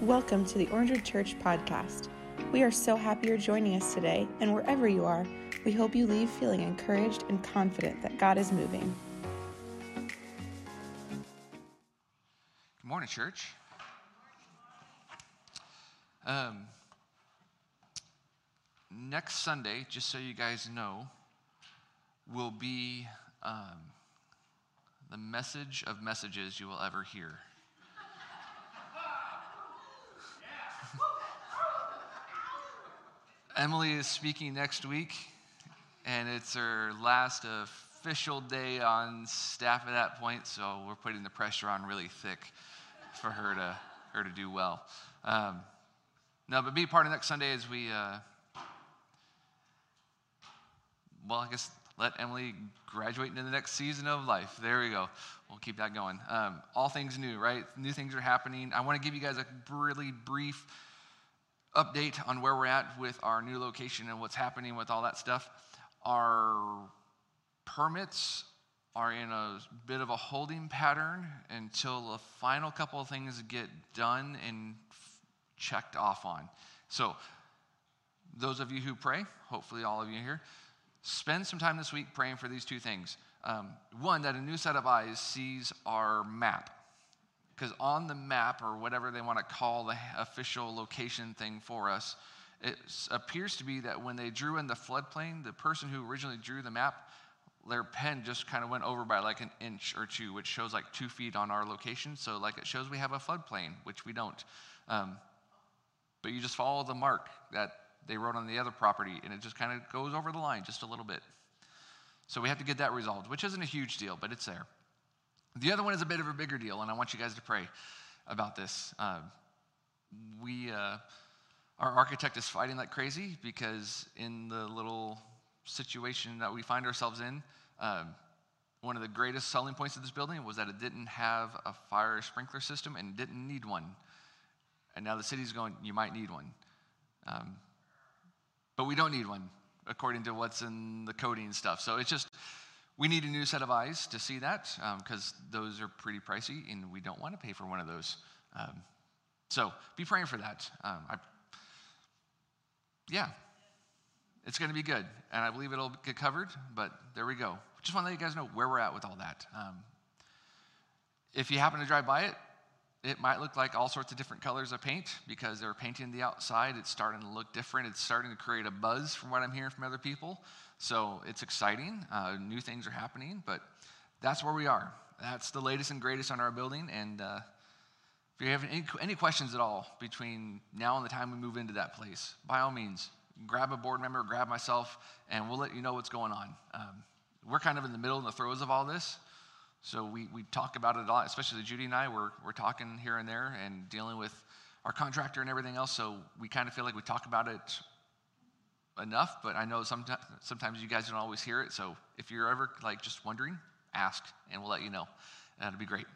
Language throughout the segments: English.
Welcome to the Orangewood Church podcast. We are so happy you're joining us today, and wherever you are, we hope you leave feeling encouraged and confident that God is moving. Good morning, church. Um, next Sunday, just so you guys know, will be um, the message of messages you will ever hear. Emily is speaking next week, and it's her last official day on staff at that point, so we're putting the pressure on really thick for her to, her to do well. Um, no, but be part of next Sunday as we, uh, well, I guess let Emily graduate into the next season of life. There we go. We'll keep that going. Um, all things new, right? New things are happening. I want to give you guys a really brief update on where we're at with our new location and what's happening with all that stuff. Our permits are in a bit of a holding pattern until the final couple of things get done and checked off on. So, those of you who pray, hopefully all of you here, spend some time this week praying for these two things. Um, one, that a new set of eyes sees our map. Because on the map, or whatever they want to call the official location thing for us, it appears to be that when they drew in the floodplain, the person who originally drew the map, their pen just kind of went over by like an inch or two, which shows like two feet on our location. So, like, it shows we have a floodplain, which we don't. Um, but you just follow the mark that they wrote on the other property, and it just kind of goes over the line just a little bit. So, we have to get that resolved, which isn't a huge deal, but it's there. The other one is a bit of a bigger deal, and I want you guys to pray about this. Uh, we, uh, our architect is fighting like crazy because in the little situation that we find ourselves in, um, one of the greatest selling points of this building was that it didn't have a fire sprinkler system and didn't need one. And now the city's going, you might need one. Um, but we don't need one, according to what's in the coding stuff. So it's just, we need a new set of eyes to see that because um, those are pretty pricey and we don't want to pay for one of those. Um, so be praying for that. Um, I, yeah, it's going to be good. And I believe it'll get covered, but there we go. Just want to let you guys know where we're at with all that. Um, if you happen to drive by it, it might look like all sorts of different colors of paint because they're painting the outside. It's starting to look different. It's starting to create a buzz from what I'm hearing from other people. So it's exciting. Uh, new things are happening, but that's where we are. That's the latest and greatest on our building. And uh, if you have any, any questions at all between now and the time we move into that place, by all means, grab a board member, grab myself, and we'll let you know what's going on. Um, we're kind of in the middle and the throes of all this. So we, we talk about it a lot, especially Judy and I. We're, we're talking here and there and dealing with our contractor and everything else. So we kind of feel like we talk about it enough, but I know sometimes, sometimes you guys don't always hear it. So if you're ever like just wondering, ask and we'll let you know. That'd be great.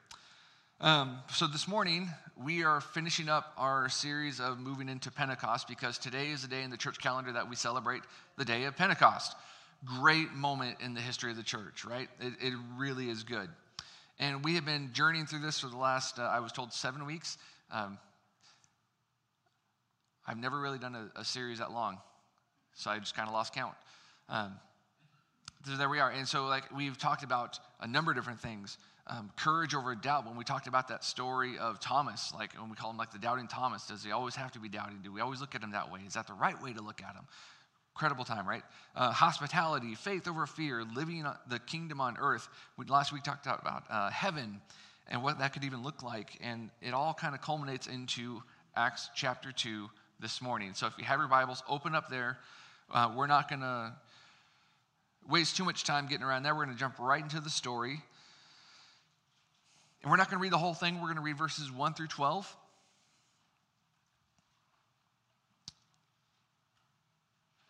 Um, so this morning, we are finishing up our series of moving into Pentecost because today is the day in the church calendar that we celebrate the day of Pentecost great moment in the history of the church, right? It, it really is good. And we have been journeying through this for the last, uh, I was told, seven weeks. Um, I've never really done a, a, series that long, so I just kind of lost count. Um, so there we are. And so, like, we've talked about a number of different things. Um, courage over doubt. When we talked about that story of Thomas, like when we call him like the doubting Thomas, does he always have to be doubting? Do we always look at him that way? Is that the right way to look at him? Incredible time, right? Uh, hospitality, faith over fear, living the kingdom on earth. We, last week talked about uh, heaven and what that could even look like. And it all kind of culminates into Acts chapter 2 this morning. So if you have your Bibles, open up there. Uh, we're not going to waste too much time getting around there. We're going to jump right into the story. And we're not going to read the whole thing, we're going to read verses 1 through 12.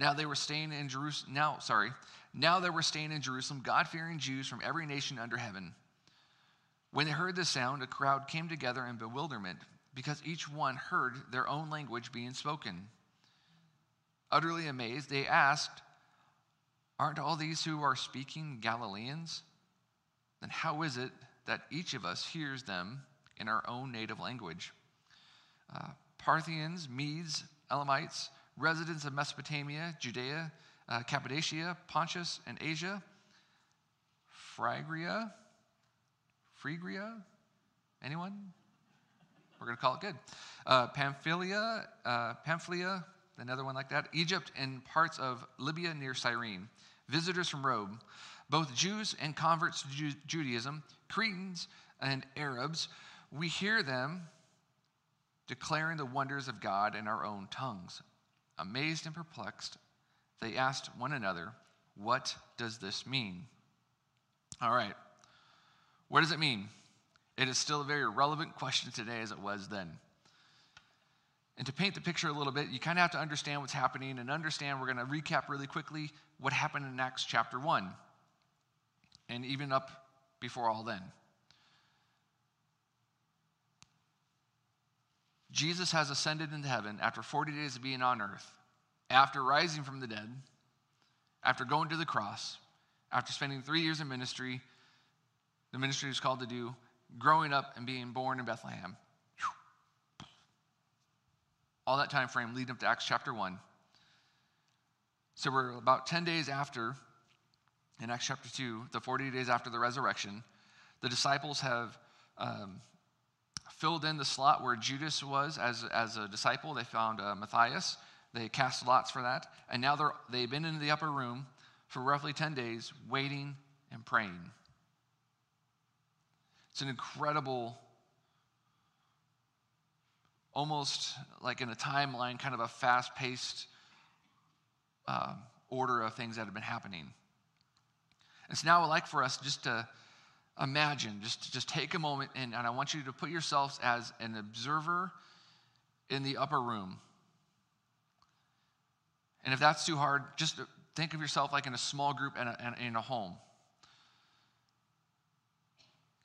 Now they were staying in Jerusalem. Now, sorry. Now they were staying in Jerusalem, God fearing Jews from every nation under heaven. When they heard this sound, a crowd came together in bewilderment because each one heard their own language being spoken. Utterly amazed, they asked, Aren't all these who are speaking Galileans? Then how is it that each of us hears them in our own native language? Uh, Parthians, Medes, Elamites, residents of Mesopotamia, Judea, uh, Cappadocia, Pontus, and Asia, Phrygia, Phrygia, anyone? We're going to call it good. Uh, Pamphylia, uh, Pamphylia, another one like that. Egypt and parts of Libya near Cyrene. Visitors from Rome, both Jews and converts to Ju- Judaism, Cretans and Arabs. We hear them declaring the wonders of God in our own tongues. Amazed and perplexed, they asked one another, What does this mean? All right. What does it mean? It is still a very relevant question today as it was then. And to paint the picture a little bit, you kind of have to understand what's happening and understand, we're going to recap really quickly what happened in Acts chapter 1 and even up before all then. Jesus has ascended into heaven after 40 days of being on earth, after rising from the dead, after going to the cross, after spending three years in ministry, the ministry he was called to do, growing up and being born in Bethlehem. All that time frame leading up to Acts chapter 1. So we're about 10 days after, in Acts chapter 2, the 40 days after the resurrection. The disciples have um, filled in the slot where Judas was as, as a disciple. They found uh, Matthias. They cast lots for that. And now they're, they've been in the upper room for roughly 10 days, waiting and praying. It's an incredible, almost like in a timeline, kind of a fast paced um, order of things that have been happening. And so now like for us just to imagine, just, just take a moment, and, and I want you to put yourselves as an observer in the upper room. And if that's too hard, just think of yourself like in a small group and in a home.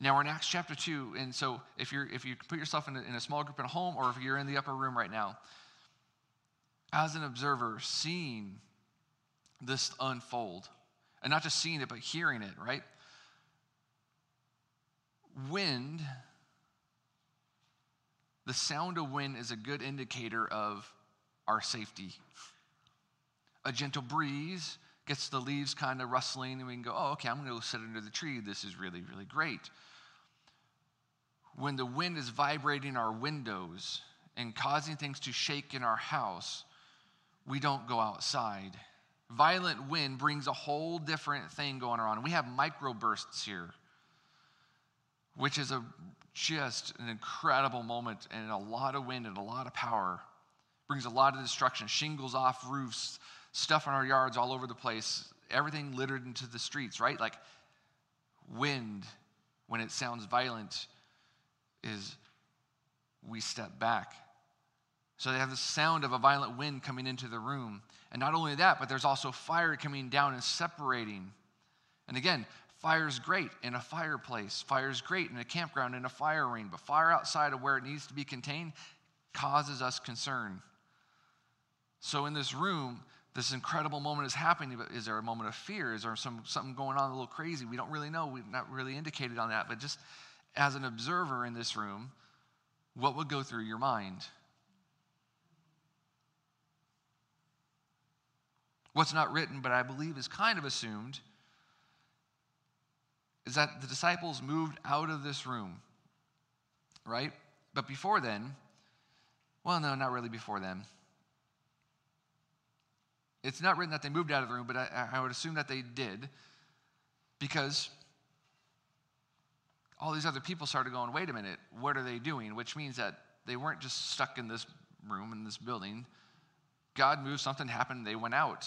Now we're in Acts chapter 2, and so if, you're, if you put yourself in a, in a small group in a home or if you're in the upper room right now, as an observer, seeing this unfold, and not just seeing it, but hearing it, right? Wind, the sound of wind is a good indicator of our safety. A gentle breeze gets the leaves kind of rustling, and we can go, oh, okay, I'm going to go sit under the tree. This is really, really great. When the wind is vibrating our windows and causing things to shake in our house, we don't go outside. Violent wind brings a whole different thing going on. We have microbursts here, which is a just an incredible moment and a lot of wind and a lot of power. Brings a lot of destruction, shingles off roofs, stuff in our yards all over the place, everything littered into the streets, right? Like wind, when it sounds violent, is we step back. So they have the sound of a violent wind coming into the room. And not only that, but there's also fire coming down and separating. And again, fire's great in a fireplace, fire's great in a campground, in a fire ring, but fire outside of where it needs to be contained causes us concern. So in this room, this incredible moment is happening, but is there a moment of fear? Is there some, something going on a little crazy? We don't really know. We've not really indicated on that. But just as an observer in this room, what would go through your mind? What's not written, but I believe is kind of assumed, is that the disciples moved out of this room, right? But before then, well, no, not really before then. It's not written that they moved out of the room, but I, I would assume that they did because all these other people started going, wait a minute, what are they doing? Which means that they weren't just stuck in this room, in this building. God moved, something happened, they went out.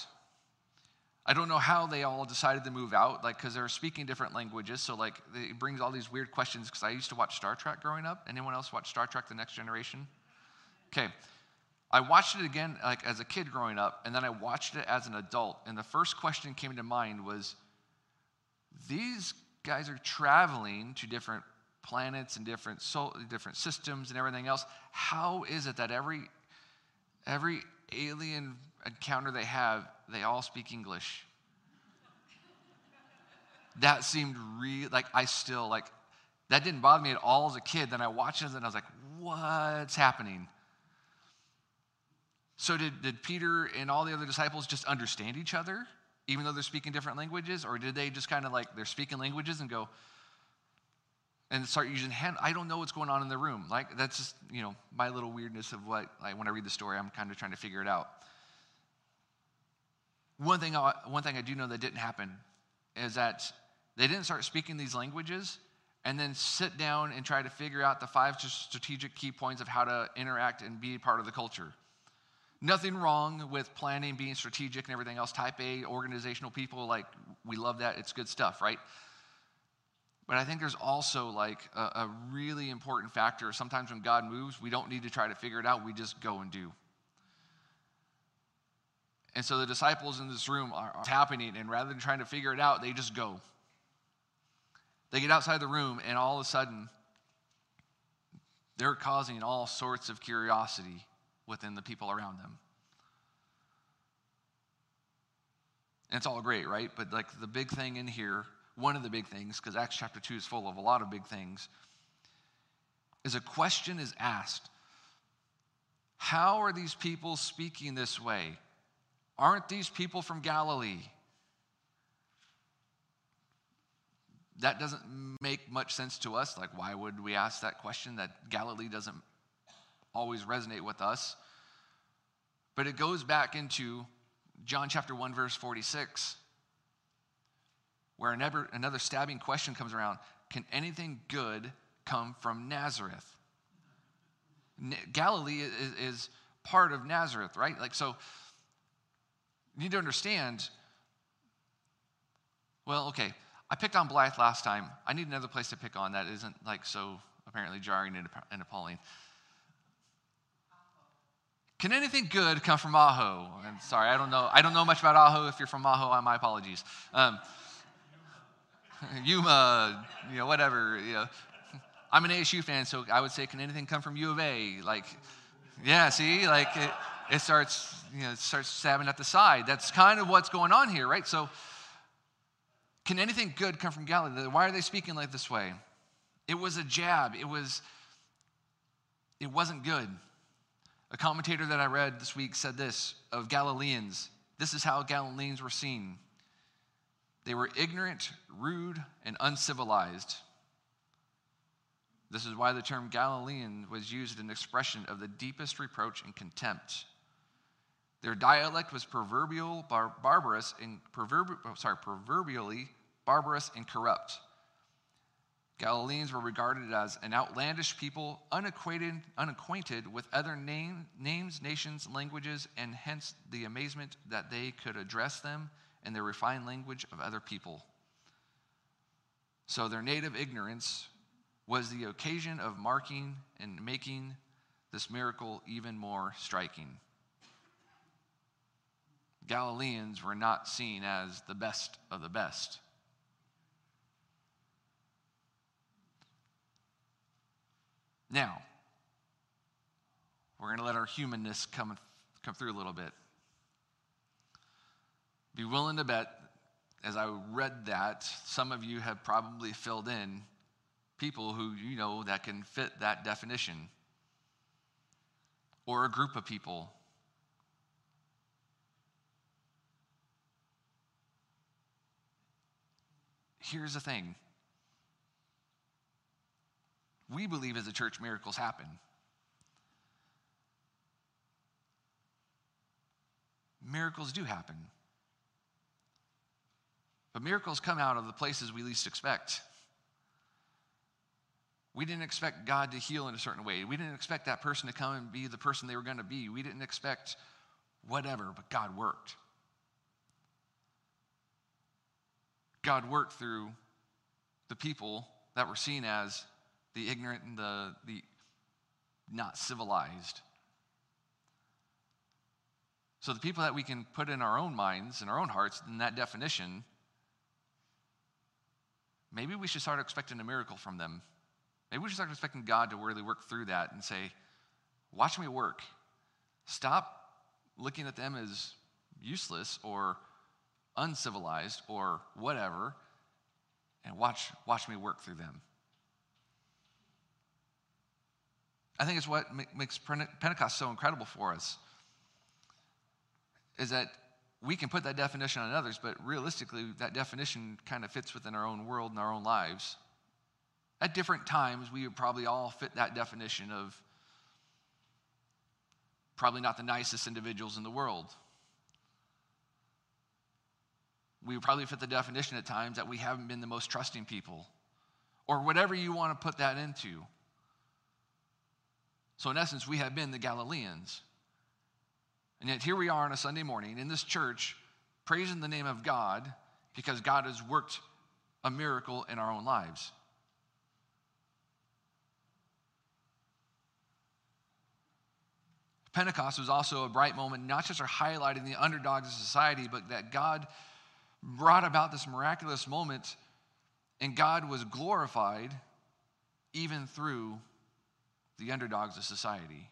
I don't know how they all decided to move out, like, because they're speaking different languages. So, like, it brings all these weird questions. Because I used to watch Star Trek growing up. Anyone else watch Star Trek: The Next Generation? Okay, I watched it again, like as a kid growing up, and then I watched it as an adult. And the first question came to mind was, these guys are traveling to different planets and different sol- different systems and everything else. How is it that every every alien encounter they have, they all speak English? that seemed real. Like I still like that didn't bother me at all as a kid. Then I watched it and I was like, what's happening? So did, did Peter and all the other disciples just understand each other, even though they're speaking different languages? Or did they just kind of like they're speaking languages and go and start using hand? I don't know what's going on in the room. Like that's just, you know, my little weirdness of what like when I read the story, I'm kind of trying to figure it out. One thing, I, one thing I do know that didn't happen is that they didn't start speaking these languages and then sit down and try to figure out the five strategic key points of how to interact and be part of the culture. Nothing wrong with planning, being strategic, and everything else. Type A, organizational people, like, we love that. It's good stuff, right? But I think there's also like a, a, really important factor. Sometimes when God moves, we don't need to try to figure it out, we just go and do. And so the disciples in this room are, are happening, and rather than trying to figure it out, they just go. They get outside the room, and all of a sudden, they're causing all sorts of curiosity within the people around them. And it's all great, right? But like the big thing in here, one of the big things, because Acts chapter 2 is full of a lot of big things, is a question is asked How are these people speaking this way? Aren't these people from Galilee? That doesn't make much sense to us. Like, why would we ask that question? That Galilee doesn't always resonate with us. But it goes back into John chapter 1, verse 46, where another, another stabbing question comes around Can anything good come from Nazareth? Galilee is, is part of Nazareth, right? Like, so you need to understand. Well, okay, I picked on Blythe last time. I need another place to pick on that isn't like so apparently jarring and appalling. Can anything good come from Ajo? And sorry, I don't know. I don't know much about Ajo. If you're from Ajo, my apologies. Um, Yuma, you know, whatever. You know, I'm an ASU fan, so I would say, can anything come from U of A? Like, yeah, see, like it starts, you know, it starts stabbing at the side. That's kind of what's going on here, right? So, can anything good come from Galilee? Why are they speaking like this way? It was a jab. It was. It wasn't good. A commentator that I read this week said this of Galileans this is how Galileans were seen. They were ignorant, rude, and uncivilized. This is why the term Galilean was used in expression of the deepest reproach and contempt. Their dialect was proverbial, bar- barbarous, and proverbi- oh, sorry, proverbially barbarous and corrupt. Galileans were regarded as an outlandish people, unacquainted, unacquainted with other name, names, nations, languages, and hence the amazement that they could address them in the refined language of other people. So their native ignorance was the occasion of marking and making this miracle even more striking. Galileans were not seen as the best of the best. Now, we're going to let our humanness come, come through a little bit. Be willing to bet, as I read that, some of you have probably filled in people who you know that can fit that definition, or a group of people. Here's the thing we believe as a church miracles happen. Miracles do happen. But miracles come out of the places we least expect. We didn't expect God to heal in a certain way. We didn't expect that person to come and be the person they were going to be. We didn't expect whatever, but God worked. God worked through the people that were seen as the ignorant and the, the not civilized. So, the people that we can put in our own minds and our own hearts in that definition, maybe we should start expecting a miracle from them. Maybe we should start expecting God to really work through that and say, Watch me work. Stop looking at them as useless or uncivilized or whatever, and watch, watch me work through them. I think it's what makes Pentecost so incredible for us is that we can put that definition on others, but realistically, that definition kind of fits within our own world and our own lives. At different times, we would probably all fit that definition of probably not the nicest individuals in the world. We probably fit the definition at times that we haven't been the most trusting people, or whatever you want to put that into. So, in essence, we have been the Galileans. And yet, here we are on a Sunday morning in this church, praising the name of God because God has worked a miracle in our own lives. Pentecost was also a bright moment, not just for highlighting the underdogs of society, but that God brought about this miraculous moment and God was glorified even through the underdogs of society.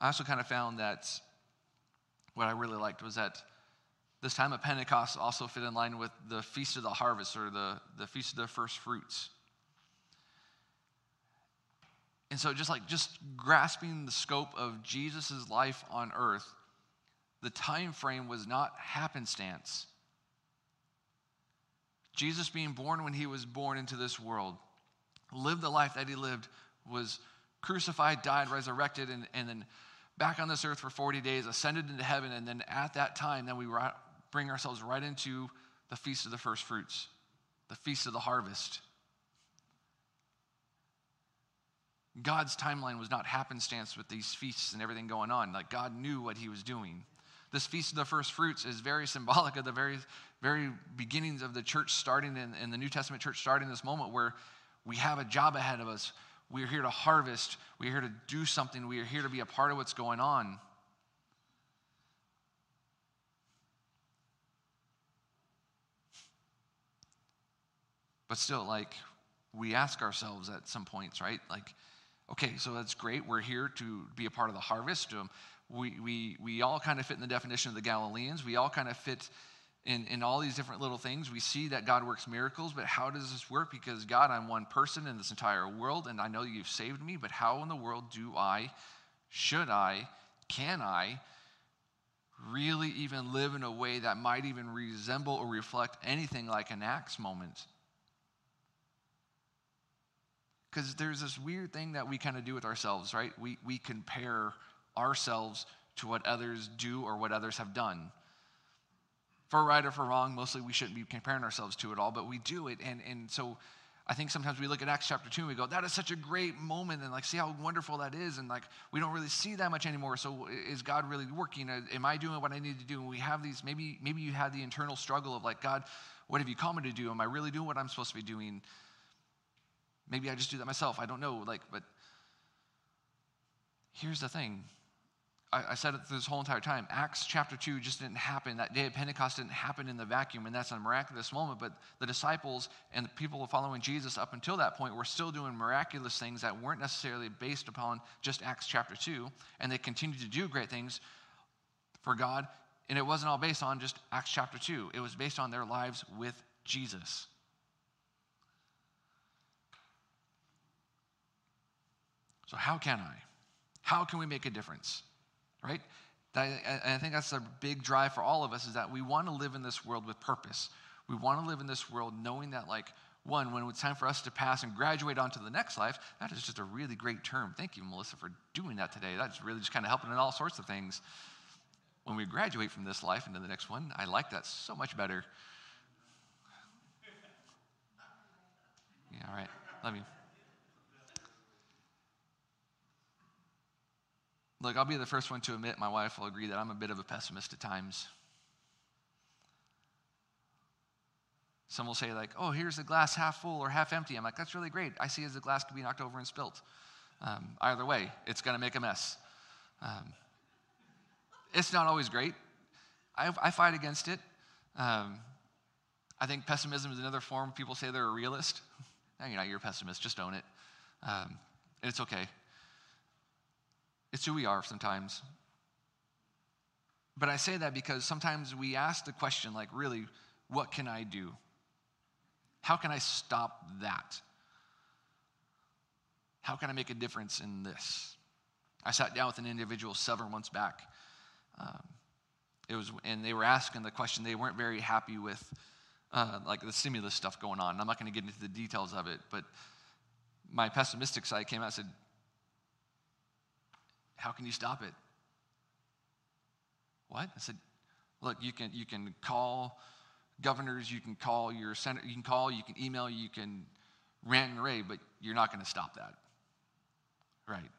I also kind of found that what I really liked was that this time of Pentecost also fit in line with the Feast of the Harvest or the, the Feast of the First Fruits. And so, just like just grasping the scope of Jesus' life on earth, the time frame was not happenstance. Jesus being born when he was born into this world, lived the life that he lived, was crucified, died, resurrected, and, and then back on this earth for 40 days, ascended into heaven, and then at that time, then we bring ourselves right into the Feast of the First Fruits, the Feast of the Harvest. God's timeline was not happenstance with these feasts and everything going on. Like God knew what he was doing. This Feast of the First Fruits is very symbolic of the very, very beginnings of the church starting in, in the New Testament church starting this moment where we have a job ahead of us. We are here to harvest. We are here to do something. We are here to be a part of what's going on. But still, like, we ask ourselves at some points, right? Like, okay, so that's great. We're here to be a part of the harvest. Um, we, we, we all kind of fit in the definition of the Galileans. We all kind of fit in, in all these different little things, we see that God works miracles, but how does this work? Because God, I'm one person in this entire world, and I know you've saved me, but how in the world do I, should I, can I really even live in a way that might even resemble or reflect anything like an Acts moment? Because there's this weird thing that we kind of do with ourselves, right? We, we compare ourselves to what others do or what others have done for right or for wrong, mostly we shouldn't be comparing ourselves to it all, but we do it. And, and so I think sometimes we look at Acts chapter 2 and we go, that is such a great moment, and like, see how wonderful that is. And like, we don't really see that much anymore. So is God really working? Uh, am I doing what I need to do? And we have these, maybe, maybe you had the internal struggle of like, God, what have you called me to do? Am I really doing what I'm supposed to be doing? Maybe I just do that myself. I don't know. Like, but here's the thing I, I said it this whole entire time. Acts chapter 2 just didn't happen. That day of Pentecost didn't happen in the vacuum, and that's a miraculous moment. But the disciples and the people following Jesus up until that point were still doing miraculous things that weren't necessarily based upon just Acts chapter 2. And they continued to do great things for God. And it wasn't all based on just Acts chapter 2, it was based on their lives with Jesus. So, how can I? How can we make a difference? right? I think that's a big drive for all of us is that we want to live in this world with purpose. We want to live in this world knowing that, like, one, when it's time for us to pass and graduate onto the next life, that is just a really great term. Thank you, Melissa, for doing that today. That's really just kind of helping in all sorts of things. When we graduate from this life into the next one, I like that so much better. Yeah, all right. Love you. Look, I'll be the first one to admit, my wife will agree that I'm a bit of a pessimist at times. Some will say, like, oh, here's the glass half full or half empty. I'm like, that's really great. I see as the glass to be knocked over and spilt. Um, either way, it's going to make a mess. Um, it's not always great. I, I fight against it. Um, I think pessimism is another form. People say they're a realist. no, you're not. You're a pessimist. Just own it. Um, it's okay. It's who we are sometimes. But I say that because sometimes we ask the question, like, really, what can I do? How can I stop that? How can I make a difference in this? I sat down with an individual several months back. Um, it was, and they were asking the question. They weren't very happy with, uh, like the stimulus stuff going on. I'm not going to get into the details of it, but my pessimistic side came out and said, "How can you stop it?" What? I said, "Look, you can you can call governors, you can call your senator, you can call, you can email, you can rant and rave, but you're not going to stop that. Right.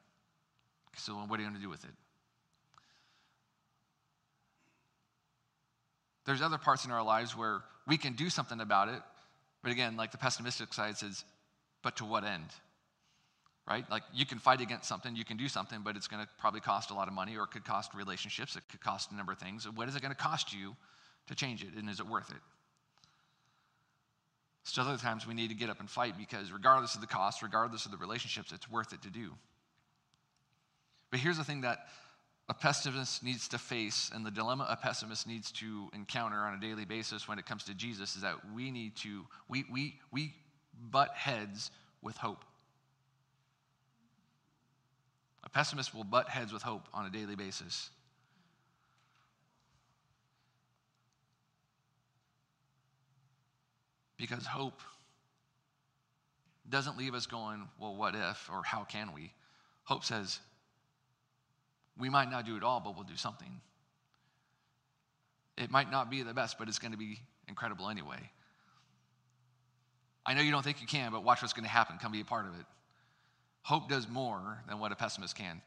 So what are you going to do with it? There's other parts in our lives where we can do something about it, but again, like the pessimistic side says, but to what end? Right? Like you can fight against something, you can do something, but it's going to probably cost a lot of money or it could cost relationships, it could cost a number of things. What is it going to cost you to change it, and is it worth it? Still, other times we need to get up and fight because, regardless of the cost, regardless of the relationships, it's worth it to do. But here's the thing that a pessimist needs to face, and the dilemma a pessimist needs to encounter on a daily basis when it comes to Jesus is that we need to, we, we, we butt heads with hope. A pessimist will butt heads with hope on a daily basis. Because hope doesn't leave us going, well, what if, or how can we? Hope says, we might not do it all, but we'll do something. It might not be the best, but it's going to be incredible anyway. I know you don't think you can, but watch what's going to happen. Come be a part of it. Hope does more than what a pessimist can.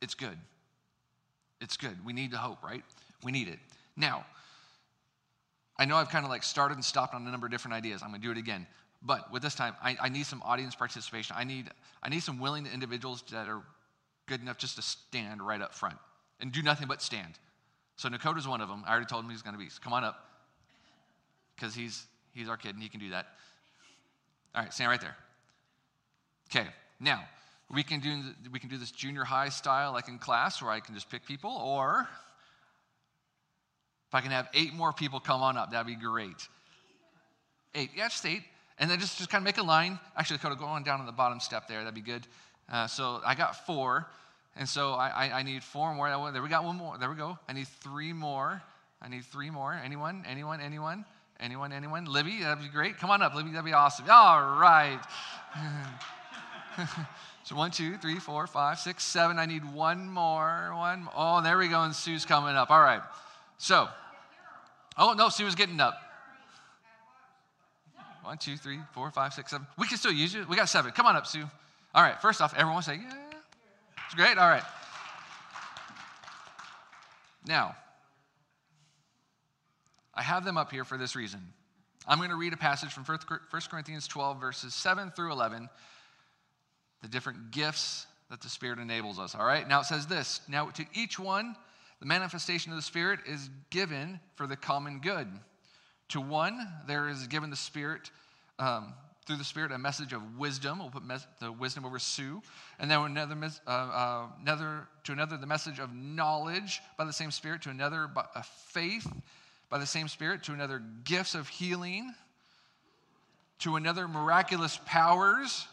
It's good. It's good. We need to hope, right? We need it. Now, I know I've kind of like started and stopped on a number of different ideas. I'm going to do it again. But with this time, I, I, need some audience participation. I need, I need some willing individuals that are good enough just to stand right up front and do nothing but stand. So Nakota's one of them. I already told him he's going to be. So come on up because he's, he's our kid and he can do that. All right, stand right there. Okay, now we can do, we can do this junior high style, like in class, where I can just pick people, or if I can have eight more people come on up, that'd be great. Eight, yeah, just eight. And then just, just kind of make a line. Actually, kind of go on down on the bottom step there, that'd be good. Uh, so I got four, and so I, I, I need four more. There we got one more. There we go. I need three more. I need three more. Anyone? Anyone? Anyone? Anyone? Anyone? Libby, that'd be great. Come on up, Libby. That'd be awesome. All right. So one, two, three, four, five, six, seven. I need one more. One. Oh, there we go. And Sue's coming up. All right. So, oh no, Sue was getting up. One, two, three, four, five, six, seven. We can still use you. We got seven. Come on up, Sue. All right. First off, everyone say yeah. It's great. All right. Now, I have them up here for this reason. I'm going to read a passage from 1 Corinthians 12, verses 7 through 11 the different gifts that the Spirit enables us. All right? Now it says this Now to each one, the manifestation of the Spirit is given for the common good. To one, there is given the Spirit, um, through the Spirit, a message of wisdom. We'll put mes- the wisdom over Sue. And then another, uh, uh, another, to another, the message of knowledge by the same Spirit. To another, a faith by the same Spirit. To another, gifts of healing. To another, miraculous powers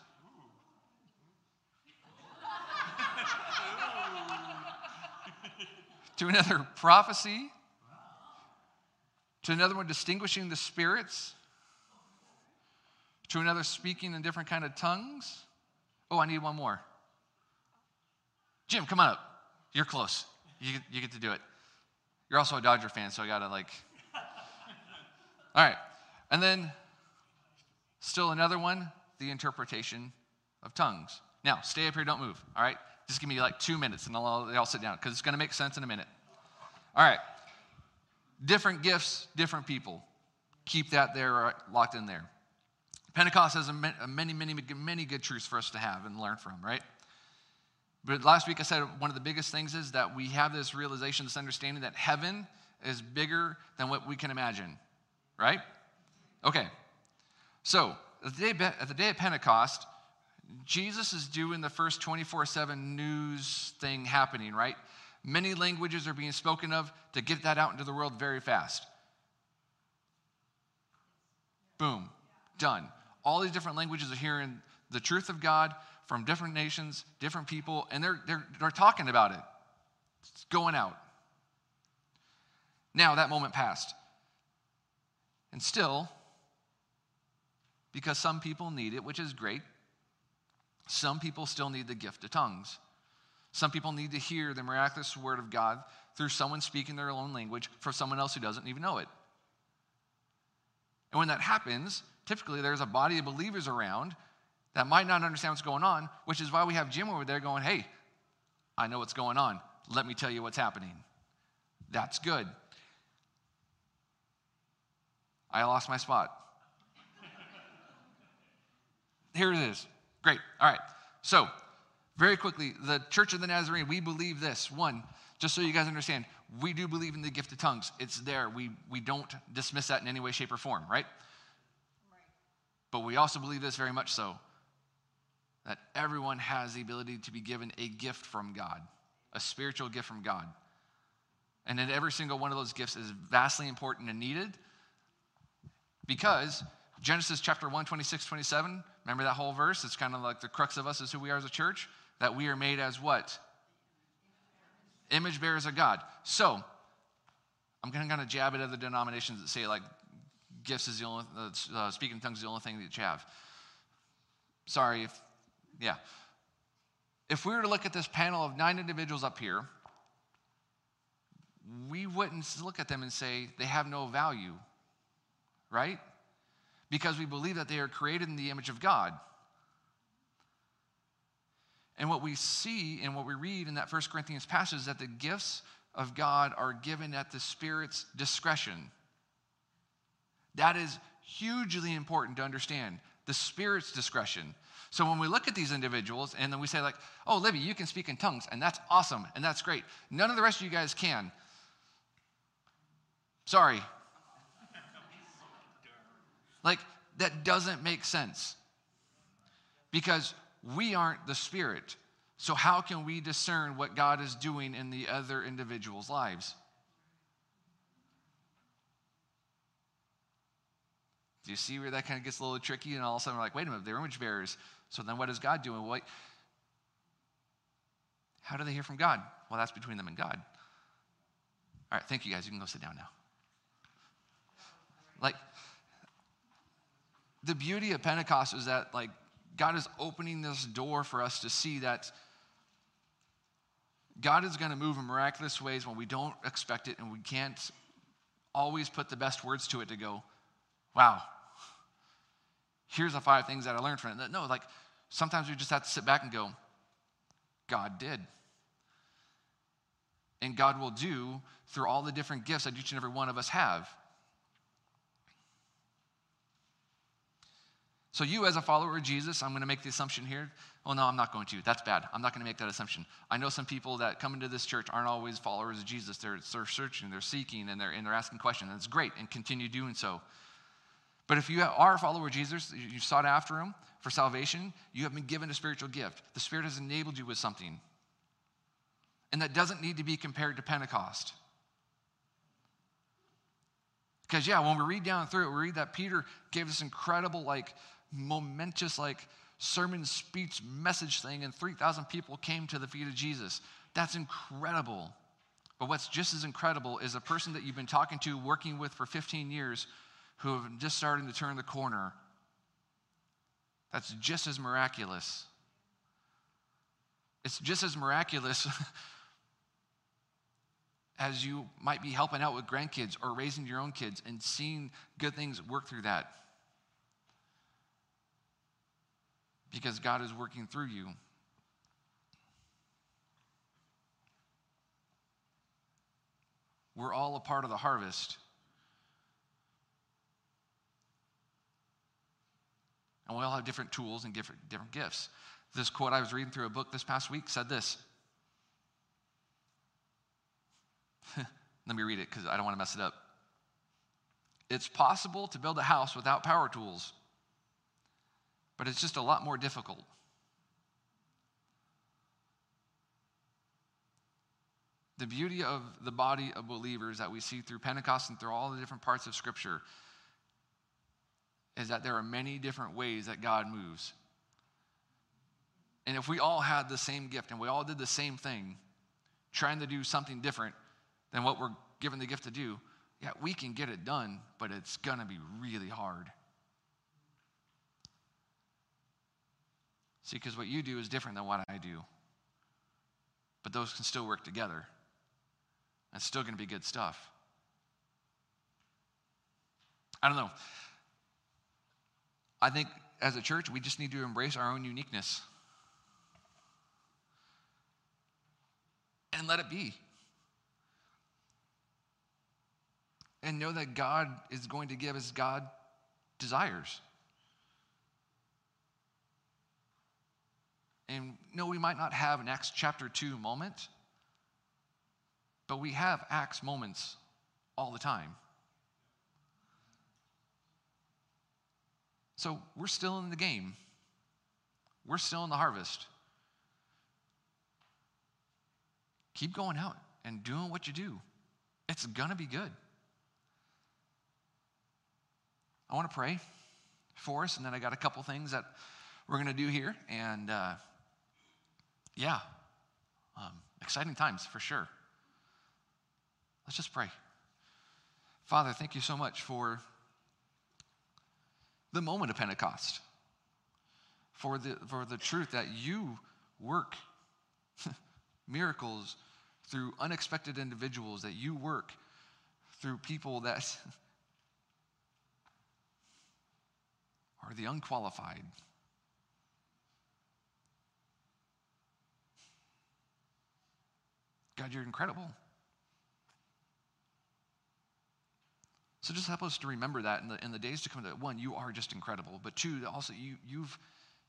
to another prophecy, to another one distinguishing the spirits, to another speaking in different kind of tongues. Oh, I need one more. Jim, come on up. You're close. You, you get to do it. You're also a Dodger fan, so I gotta like. All right. And then still another one the interpretation of tongues. Now, stay up here, don't move, all right? Just give me like two minutes and I'll, I'll sit down because it's going to make sense in a minute. All right. Different gifts, different people. Keep that there, locked in there. Pentecost has a many, many, many good truths for us to have and learn from, right? But last week I said one of the biggest things is that we have this realization, this understanding that heaven is bigger than what we can imagine, right? Okay. So, at the day, at the day of Pentecost, Jesus is doing the first 24 7 news thing happening, right? Many languages are being spoken of to get that out into the world very fast. Boom, done. All these different languages are hearing the truth of God from different nations, different people, and they're, they're, they're talking about it. It's going out. Now, that moment passed. And still, because some people need it, which is great, some people still need the gift of tongues. Some people need to hear the miraculous word of God through someone speaking their own language for someone else who doesn't even know it. And when that happens, typically there's a body of believers around that might not understand what's going on, which is why we have Jim over there going, Hey, I know what's going on. Let me tell you what's happening. That's good. I lost my spot. Here it is. Great. All right. So, very quickly, the Church of the Nazarene, we believe this. One, just so you guys understand, we do believe in the gift of tongues. It's there. We, we don't dismiss that in any way, shape, or form, right? right? But we also believe this very much so that everyone has the ability to be given a gift from God, a spiritual gift from God. And that every single one of those gifts is vastly important and needed because Genesis chapter 1, 26, 27 Remember that whole verse? It's kind of like the crux of us is who we are as a church. That we are made as what? Image bearers of God. So, I'm going to kind of jab at other denominations that say like gifts is the only, uh, uh, speaking tongues is the only thing that you have. Sorry if, yeah. If we were to look at this panel of nine individuals up here, we wouldn't look at them and say they have no value, right? because we believe that they are created in the image of God. And what we see and what we read in that First Corinthians passage is that the gifts of God are given at the Spirit's discretion. That is hugely important to understand the Spirit's discretion. So when we look at these individuals and then we say, like, oh, Libby, you can speak in tongues, and that's awesome, and that's great. None of the rest of you guys can. Sorry, like, that doesn't make sense because we aren't the Spirit. So, how can we discern what God is doing in the other individuals' lives? Do you see where that kind of gets a little tricky? And all of a sudden, we're like, wait a minute, they're image bearers. So then what is God doing? What? How do they hear from God? Well, that's between them and God. All right, thank you guys. You can go sit down now. Like, the beauty of Pentecost is that, like, God is opening this door for us to see that God is going to move in miraculous ways when we don't expect it and we can't always put the best words to it to go, wow, here's the five things that I learned from it. No, like sometimes we just have to sit back and go, God did. And God will do through all the different gifts that each and every one of us have. So, you as a follower of Jesus, I'm going to make the assumption here. Oh, no, I'm not going to. That's bad. I'm not going to make that assumption. I know some people that come into this church aren't always followers of Jesus. They're, they're searching, they're seeking, and they're, and they're asking questions. That's great, and continue doing so. But if you are a follower of Jesus, you sought after him for salvation, you have been given a spiritual gift. The Spirit has enabled you with something. And that doesn't need to be compared to Pentecost. Because, yeah, when we read down through it, we read that Peter gave this incredible, like, momentous, like, sermon speech message thing, and 3,000 people came to the feet of Jesus. That's incredible. But what's just as incredible is a person that you've been talking to, working with for 15 years, who have just starting to turn the corner. That's just as miraculous. It's just as miraculous as you might be helping out with grandkids or raising your own kids and seeing good things work through that. Because God is working through you. We're all a part of the harvest. And we all have different tools and different, different gifts. This quote I was reading through a book this past week said this. Let me read it because I don't want to mess it up. It's possible to build a house without power tools, but it's just a lot more difficult. The beauty of the body of believers that we see through Pentecost and through all the different parts of Scripture is that there are many different ways that God moves. And if we all had the same gift and we all did the same thing, trying to do something different than what we're given the gift to do, yeah, we can get it done, but it's going to be really hard. See, because what you do is different than what I do. But those can still work together. It's still going to be good stuff. I don't know. I think as a church, we just need to embrace our own uniqueness and let it be. And know that God is going to give as God desires. And no, we might not have an Acts chapter 2 moment, but we have Acts moments all the time. So we're still in the game. We're still in the harvest. Keep going out and doing what you do. It's going to be good. I want to pray for us, and then I got a couple things that we're going to do here. And uh, yeah, um, exciting times for sure. Let's just pray. Father, thank you so much for the moment of Pentecost, for the, for the truth that you work miracles through unexpected individuals, that you work through people that are the unqualified. God, you're incredible. So just help us to remember that in the, in the days to come. That one, you are just incredible. But two, also you, you've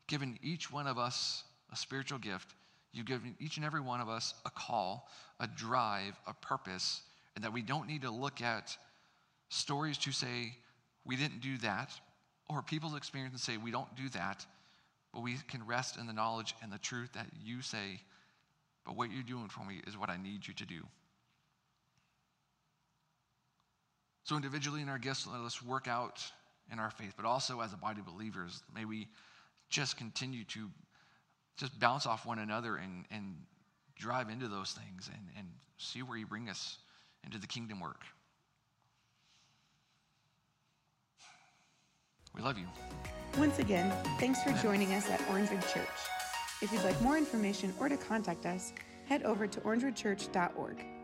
given each one of us a spiritual gift. You've given each and every one of us a call, a drive, a purpose, and that we don't need to look at stories to say we didn't do that, or people's experience and say we don't do that, but we can rest in the knowledge and the truth that you say, but what you're doing for me is what I need you to do. So, individually in our gifts, let us work out in our faith, but also as a body of believers, may we just continue to just bounce off one another and, and drive into those things and, and see where you bring us into the kingdom work. We love you. Once again, thanks for joining us at Orangewood Church. If you'd like more information or to contact us, head over to orangewoodchurch.org.